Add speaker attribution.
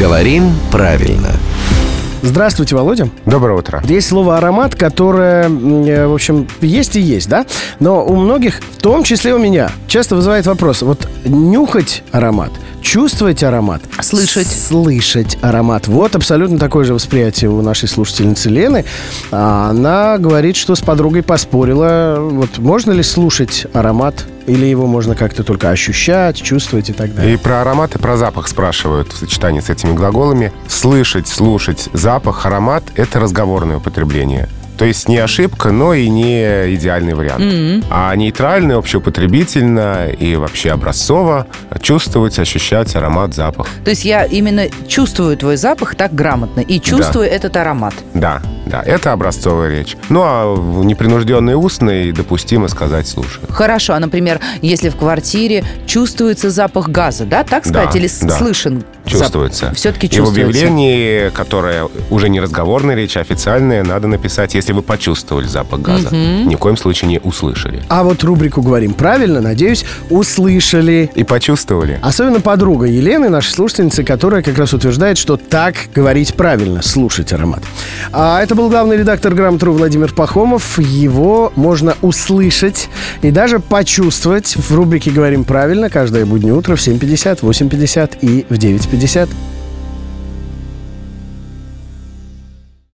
Speaker 1: Говорим правильно.
Speaker 2: Здравствуйте, Володя.
Speaker 3: Доброе утро.
Speaker 2: Есть слово аромат, которое, э, в общем, есть и есть, да? Но у многих, в том числе у меня, часто вызывает вопрос. Вот нюхать аромат, чувствовать аромат,
Speaker 4: Слышать.
Speaker 2: слышать аромат. Вот абсолютно такое же восприятие у нашей слушательницы Лены. А Она говорит, что с подругой поспорила. Вот можно ли слушать аромат или его можно как-то только ощущать, чувствовать и так далее?
Speaker 3: И про аромат, и про запах спрашивают в сочетании с этими глаголами. Слышать, слушать, запах, аромат — это разговорное употребление. То есть не ошибка, но и не идеальный вариант. А нейтрально, общеупотребительно и вообще образцово чувствовать, ощущать аромат, запах.
Speaker 4: То есть я именно чувствую твой запах так грамотно и чувствую этот аромат.
Speaker 3: Да, да, это образцовая речь. Ну а в непринужденной устной допустимо сказать «слушаю».
Speaker 4: Хорошо, а, например, если в квартире чувствуется запах газа, да, так сказать,
Speaker 3: Да,
Speaker 4: или
Speaker 3: да.
Speaker 4: слышен?
Speaker 3: Чувствуется.
Speaker 4: Все-таки
Speaker 3: И в
Speaker 4: чувствуется.
Speaker 3: объявлении, которое уже не разговорная речь, а официальная, надо написать, если вы почувствовали запах газа. Ни в коем случае не услышали.
Speaker 2: А вот рубрику «Говорим правильно», надеюсь, услышали.
Speaker 3: И почувствовали.
Speaker 2: Особенно подруга Елены, нашей слушательницы, которая как раз утверждает, что так говорить правильно, слушать аромат. А это был главный редактор «Грамотру» Владимир Пахомов. Его можно услышать и даже почувствовать в рубрике «Говорим правильно» каждое буднее утро в 7.50, 8.50 и в 9.50. 60